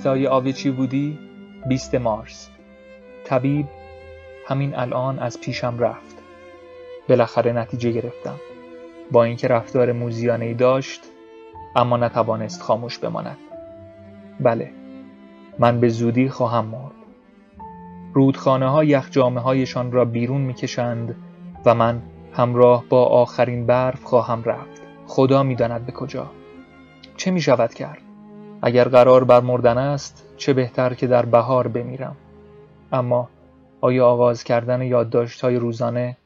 روستای آویچی بودی؟ 20 مارس. طبیب همین الان از پیشم رفت. بالاخره نتیجه گرفتم. با اینکه رفتار موزیانه ای داشت اما نتوانست خاموش بماند. بله من به زودی خواهم مرد. رودخانه ها یخ جامعه هایشان را بیرون می‌کشند و من همراه با آخرین برف خواهم رفت. خدا می‌داند به کجا. چه می شود کرد؟ اگر قرار بر مردن است چه بهتر که در بهار بمیرم. اما آیا آغاز کردن های روزانه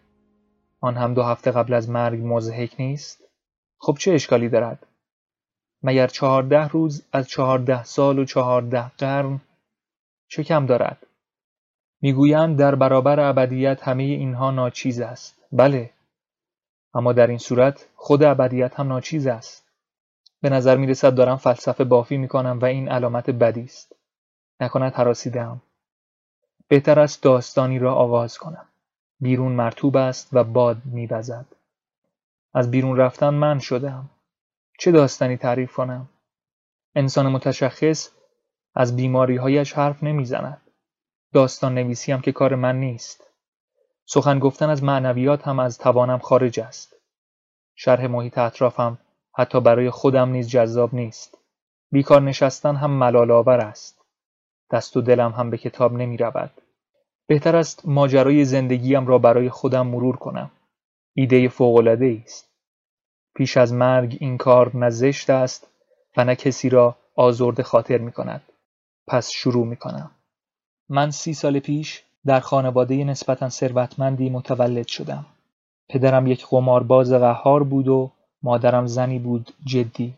آن هم دو هفته قبل از مرگ مضحک نیست؟ خب چه اشکالی دارد؟ مگر چهارده روز از چهارده سال و چهارده قرن چه کم دارد؟ می‌گویند در برابر ابدیت همه اینها ناچیز است. بله اما در این صورت خود ابدیت هم ناچیز است. به نظر می رسد دارم فلسفه بافی می کنم و این علامت بدی است. نکند حراسیدم. بهتر است داستانی را آغاز کنم. بیرون مرتوب است و باد میوزد. از بیرون رفتن من شدم. چه داستانی تعریف کنم؟ انسان متشخص از بیماریهایش حرف نمی‌زند. داستان نویسی هم که کار من نیست. سخن گفتن از معنویات هم از توانم خارج است. شرح محیط اطرافم حتی برای خودم نیز جذاب نیست. بیکار نشستن هم ملال آور است. دست و دلم هم به کتاب نمی رود. بهتر است ماجرای زندگیم را برای خودم مرور کنم. ایده فوقالعاده است. پیش از مرگ این کار نه زشت است و نه کسی را آزرده خاطر می کند. پس شروع می کنم. من سی سال پیش در خانواده نسبتا ثروتمندی متولد شدم. پدرم یک قمارباز قهار بود و مادرم زنی بود جدی.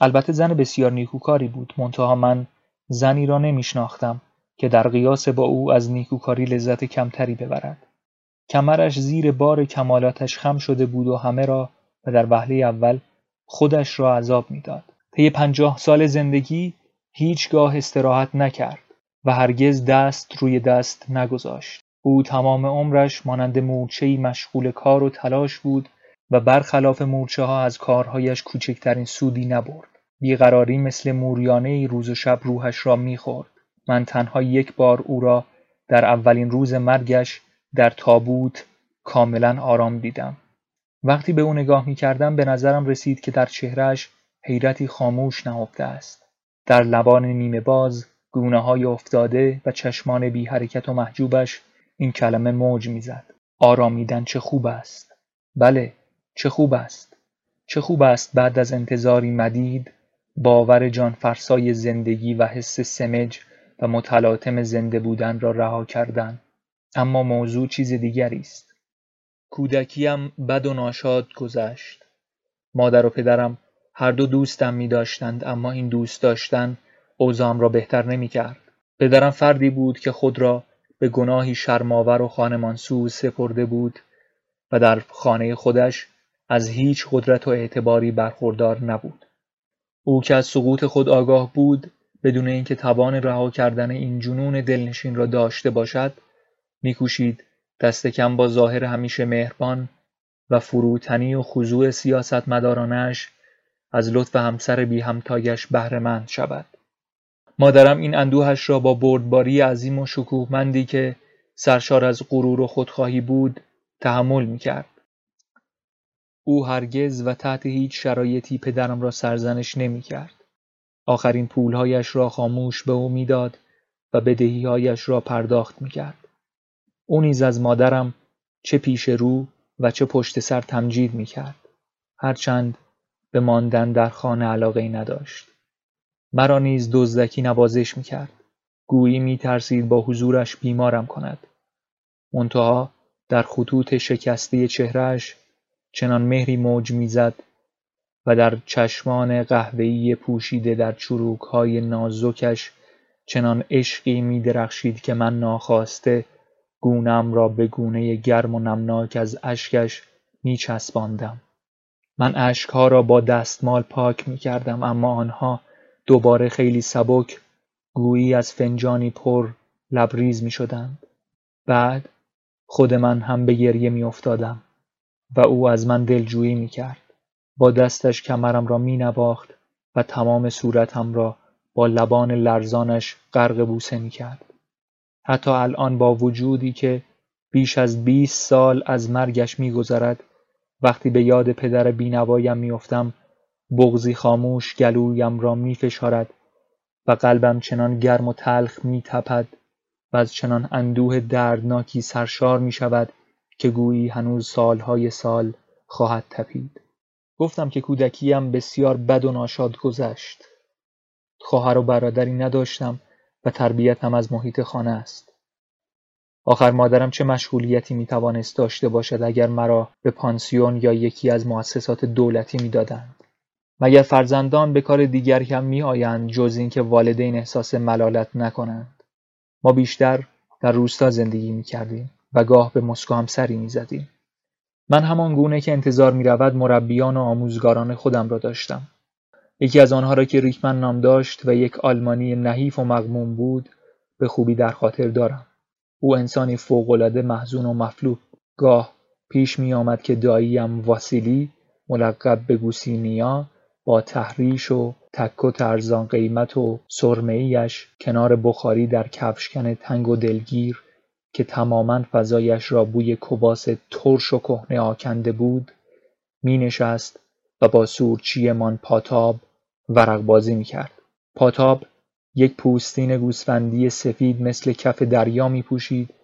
البته زن بسیار نیکوکاری بود. منتها من زنی را نمیشناختم که در قیاس با او از نیکوکاری لذت کمتری ببرد. کمرش زیر بار کمالاتش خم شده بود و همه را و در وهله اول خودش را عذاب می‌داد. طی پنجاه سال زندگی هیچگاه استراحت نکرد و هرگز دست روی دست نگذاشت. او تمام عمرش مانند مورچهای مشغول کار و تلاش بود و برخلاف ها از کارهایش کوچکترین سودی نبرد. بیقراری مثل موریانه روز و شب روحش را می‌خورد. من تنها یک بار او را در اولین روز مرگش در تابوت کاملا آرام دیدم. وقتی به او نگاه می کردم به نظرم رسید که در چهرهش حیرتی خاموش نهفته است. در لبان نیمه باز گونه های افتاده و چشمان بی حرکت و محجوبش این کلمه موج می‌زد. آرامیدن چه خوب است. بله چه خوب است. چه خوب است بعد از انتظاری مدید باور جان فرسای زندگی و حس سمج و متلاطم زنده بودن را رها کردن. اما موضوع چیز دیگری است. کودکیم بد و ناشاد گذشت. مادر و پدرم هر دو دوستم می داشتند اما این دوست داشتن اوزام را بهتر نمی کرد. پدرم فردی بود که خود را به گناهی شرماور و خانمانسوز سپرده بود و در خانه خودش از هیچ قدرت و اعتباری برخوردار نبود. او که از سقوط خود آگاه بود بدون اینکه توان رها کردن این جنون دلنشین را داشته باشد میکوشید دست کم با ظاهر همیشه مهربان و فروتنی و خضوع سیاستمدارانش از لطف همسر بی همتایش بهرهمند شود. مادرم این اندوهش را با بردباری عظیم و شکوهمندی که سرشار از غرور و خودخواهی بود تحمل می کرد. او هرگز و تحت هیچ شرایطی پدرم را سرزنش نمی کرد. آخرین پولهایش را خاموش به او می‌داد و بدهیهایش را پرداخت می کرد. او نیز از مادرم چه پیش رو و چه پشت سر تمجید می کرد. هرچند به ماندن در خانه علاقه نداشت. مرا نیز دزدکی نوازش می کرد. گویی می ترسید با حضورش بیمارم کند. منتها در خطوط شکسته چهرهش چنان مهری موج می‌زد و در چشمان قهوه‌ای پوشیده در چروکهای نازکش چنان عشقی می درخشید که من ناخواسته گونم را به گونه گرم و نمناک از اشکش می چسباندم. من اشکها را با دستمال پاک می کردم اما آنها دوباره خیلی سبک گویی از فنجانی پر لبریز می شدند. بعد خود من هم به گریه می افتادم و او از من دلجویی می کرد. با دستش کمرم را می نواخت و تمام صورتم را با لبان لرزانش غرق بوسه می کرد. حتی الان با وجودی که بیش از بیست سال از مرگش میگذرد وقتی به یاد پدر بینوایم میافتم بغزی خاموش گلویم را میفشارد و قلبم چنان گرم و تلخ میتپد و از چنان اندوه دردناکی سرشار می شود که گویی هنوز سالهای سال خواهد تپید. گفتم که کودکیم بسیار بد و ناشاد گذشت. خواهر و برادری نداشتم و تربیتم از محیط خانه است. آخر مادرم چه مشغولیتی می توانست داشته باشد اگر مرا به پانسیون یا یکی از مؤسسات دولتی می‌دادند مگر فرزندان به کار دیگری هم می آیند جز اینکه والدین احساس ملالت نکنند ما بیشتر در روستا زندگی می کردیم و گاه به مسکو هم سری می زدیم. من همان گونه که انتظار می رود مربیان و آموزگاران خودم را داشتم. یکی از آنها را که ریکمن نام داشت و یک آلمانی نحیف و مغموم بود به خوبی در خاطر دارم. او انسانی فوقالعاده محزون و مفلوک گاه پیش می آمد که داییم واسیلی ملقب به گوسینیا با تحریش و تک و ترزان قیمت و ایش کنار بخاری در کفشکن تنگ و دلگیر که تماما فضایش را بوی کباس ترش و کهنه آکنده بود می نشست و با سورچیمان پاتاب ورق بازی می کرد. پاتاب یک پوستین گوسفندی سفید مثل کف دریا می پوشید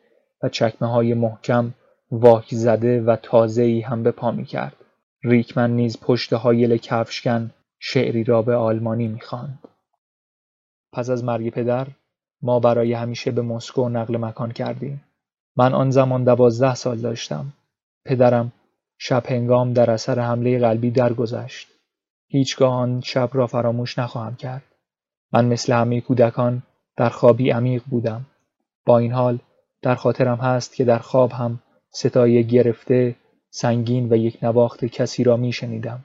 و چکمه های محکم واک زده و تازه‌ای هم به پا می کرد. ریکمن نیز پشت هایل کفشکن شعری را به آلمانی می‌خواند. پس از مرگ پدر ما برای همیشه به مسکو نقل مکان کردیم. من آن زمان دوازده سال داشتم. پدرم شب هنگام در اثر حمله قلبی درگذشت. هیچگاه آن شب را فراموش نخواهم کرد. من مثل همه کودکان در خوابی عمیق بودم. با این حال در خاطرم هست که در خواب هم ستای گرفته، سنگین و یک نواخت کسی را می شنیدم.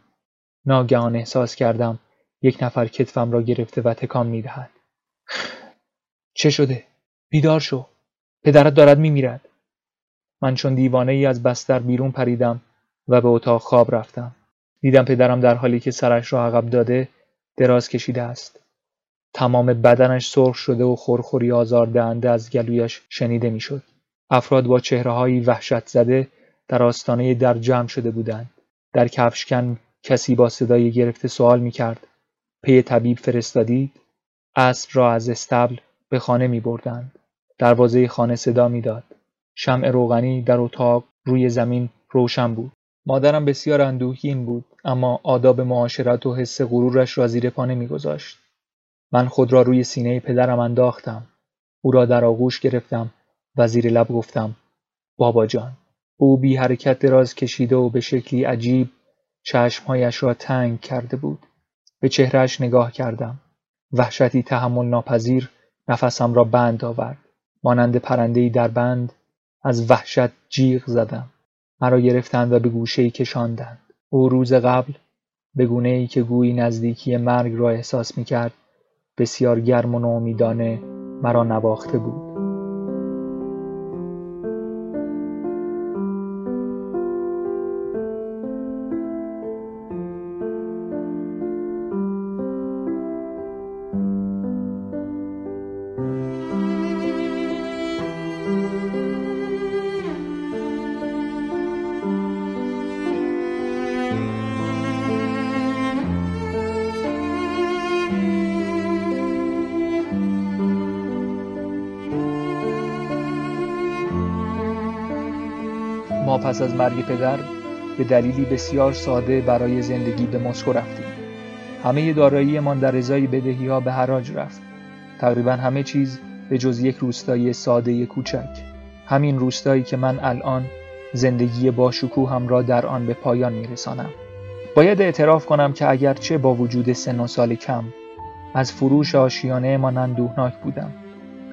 ناگهان احساس کردم یک نفر کتفم را گرفته و تکان می دهد. چه شده؟ بیدار شو. پدرت دارد می میرد. من چون دیوانه ای از بستر بیرون پریدم و به اتاق خواب رفتم. دیدم پدرم در حالی که سرش را عقب داده دراز کشیده است. تمام بدنش سرخ شده و خورخوری آزاردهنده از گلویش شنیده می‌شد. افراد با چهرههایی وحشت زده در آستانه در جمع شده بودند. در کفشکن کسی با صدای گرفته سوال می کرد. پی طبیب فرستادید؟ اسب را از استبل به خانه می بردند. دروازه خانه صدا می‌داد. شمع روغنی در اتاق روی زمین روشن بود. مادرم بسیار اندوهگین بود اما آداب معاشرت و حس غرورش را زیر پا نمیگذاشت. من خود را روی سینه پدرم انداختم. او را در آغوش گرفتم و زیر لب گفتم بابا جان. او بی حرکت دراز کشیده و به شکلی عجیب چشمهایش را تنگ کرده بود. به چهرهش نگاه کردم. وحشتی تحمل ناپذیر نفسم را بند آورد. مانند پرندهای در بند از وحشت جیغ زدم. مرا گرفتند و به گوشهای کشاندند. او روز قبل به ای که گویی نزدیکی مرگ را احساس می کرد بسیار گرم و نومیدانه مرا نواخته بود. پس از مرگ پدر به دلیلی بسیار ساده برای زندگی به مسکو رفتیم. همه داراییمان در ازای بدهی ها به حراج رفت. تقریبا همه چیز به جز یک روستایی ساده کوچک. همین روستایی که من الان زندگی با هم را در آن به پایان میرسانم. باید اعتراف کنم که اگرچه با وجود سن و سال کم از فروش آشیانه من اندوهناک بودم.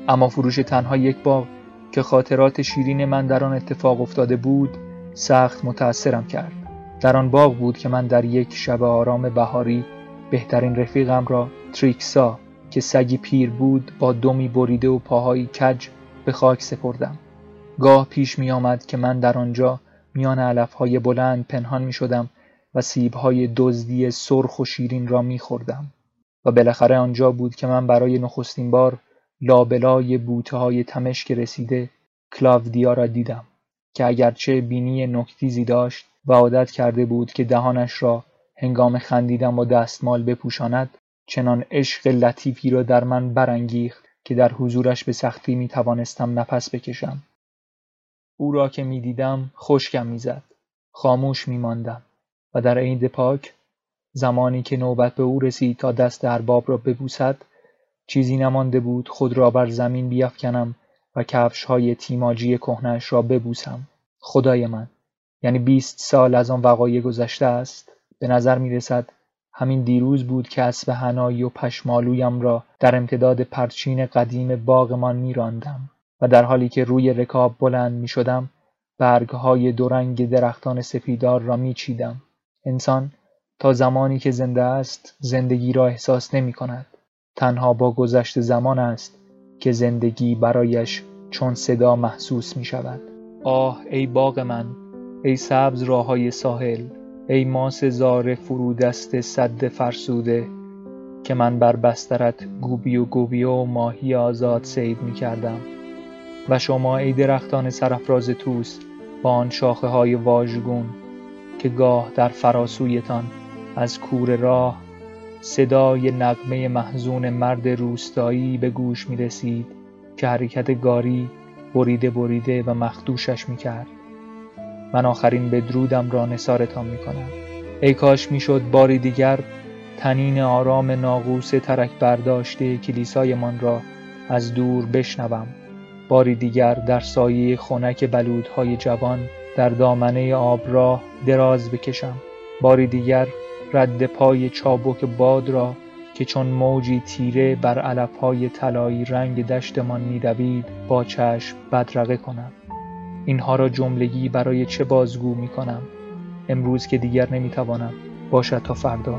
اما فروش تنها یک باغ که خاطرات شیرین من در آن اتفاق افتاده بود سخت متأثرم کرد. در آن باغ بود که من در یک شب آرام بهاری بهترین رفیقم را تریکسا که سگی پیر بود با دمی بریده و پاهایی کج به خاک سپردم. گاه پیش می آمد که من در آنجا میان علفهای بلند پنهان می شدم و سیبهای دزدی سرخ و شیرین را می خوردم و بالاخره آنجا بود که من برای نخستین بار لابلای های تمشک رسیده کلاودیا را دیدم. که اگرچه بینی نکتیزی داشت و عادت کرده بود که دهانش را هنگام خندیدن با دستمال بپوشاند چنان عشق لطیفی را در من برانگیخت که در حضورش به سختی می توانستم نفس بکشم. او را که می دیدم خشکم می‌زد خاموش می ماندم و در عید پاک زمانی که نوبت به او رسید تا دست ارباب را ببوسد چیزی نمانده بود خود را بر زمین بیافکنم و های تیماجی کهنهاش را ببوسم خدای من یعنی بیست سال از آن وقایع گذشته است به نظر می رسد همین دیروز بود که اسب هنایی و پشمالویم را در امتداد پرچین قدیم باغمان می راندم و در حالی که روی رکاب بلند می شدم برگ های دورنگ درختان سفیدار را می چیدم. انسان تا زمانی که زنده است زندگی را احساس نمی کند. تنها با گذشت زمان است که زندگی برایش چون صدا محسوس می شود آه ای باغ من ای سبز راهای ساحل ای ماس زار فرودست صد فرسوده که من بر بسترت گوبی و گوبی و ماهی آزاد سید می کردم و شما ای درختان سرفراز توس با آن شاخه های واژگون که گاه در فراسویتان از کور راه صدای نغمه محزون مرد روستایی به گوش می رسید که حرکت گاری بریده بریده و مخدوشش می کرد. من آخرین بدرودم را نسارتان می کنم. ای کاش می شد باری دیگر تنین آرام ناقوس ترک برداشته کلیسایمان را از دور بشنوم. باری دیگر در سایه خنک بلودهای جوان در دامنه آبراه دراز بکشم. باری دیگر رد پای چابک باد را که چون موجی تیره بر علفهای طلایی رنگ دشتمان میدوید با چشم بدرقه کنم. اینها را جملگی برای چه بازگو می کنم امروز که دیگر نمی‌توانم باشد تا فردا.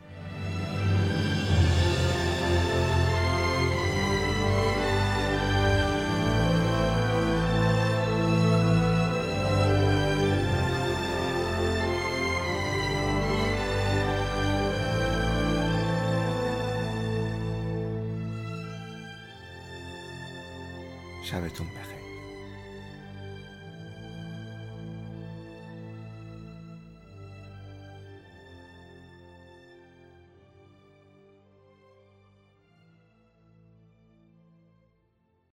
شبتون بخیر.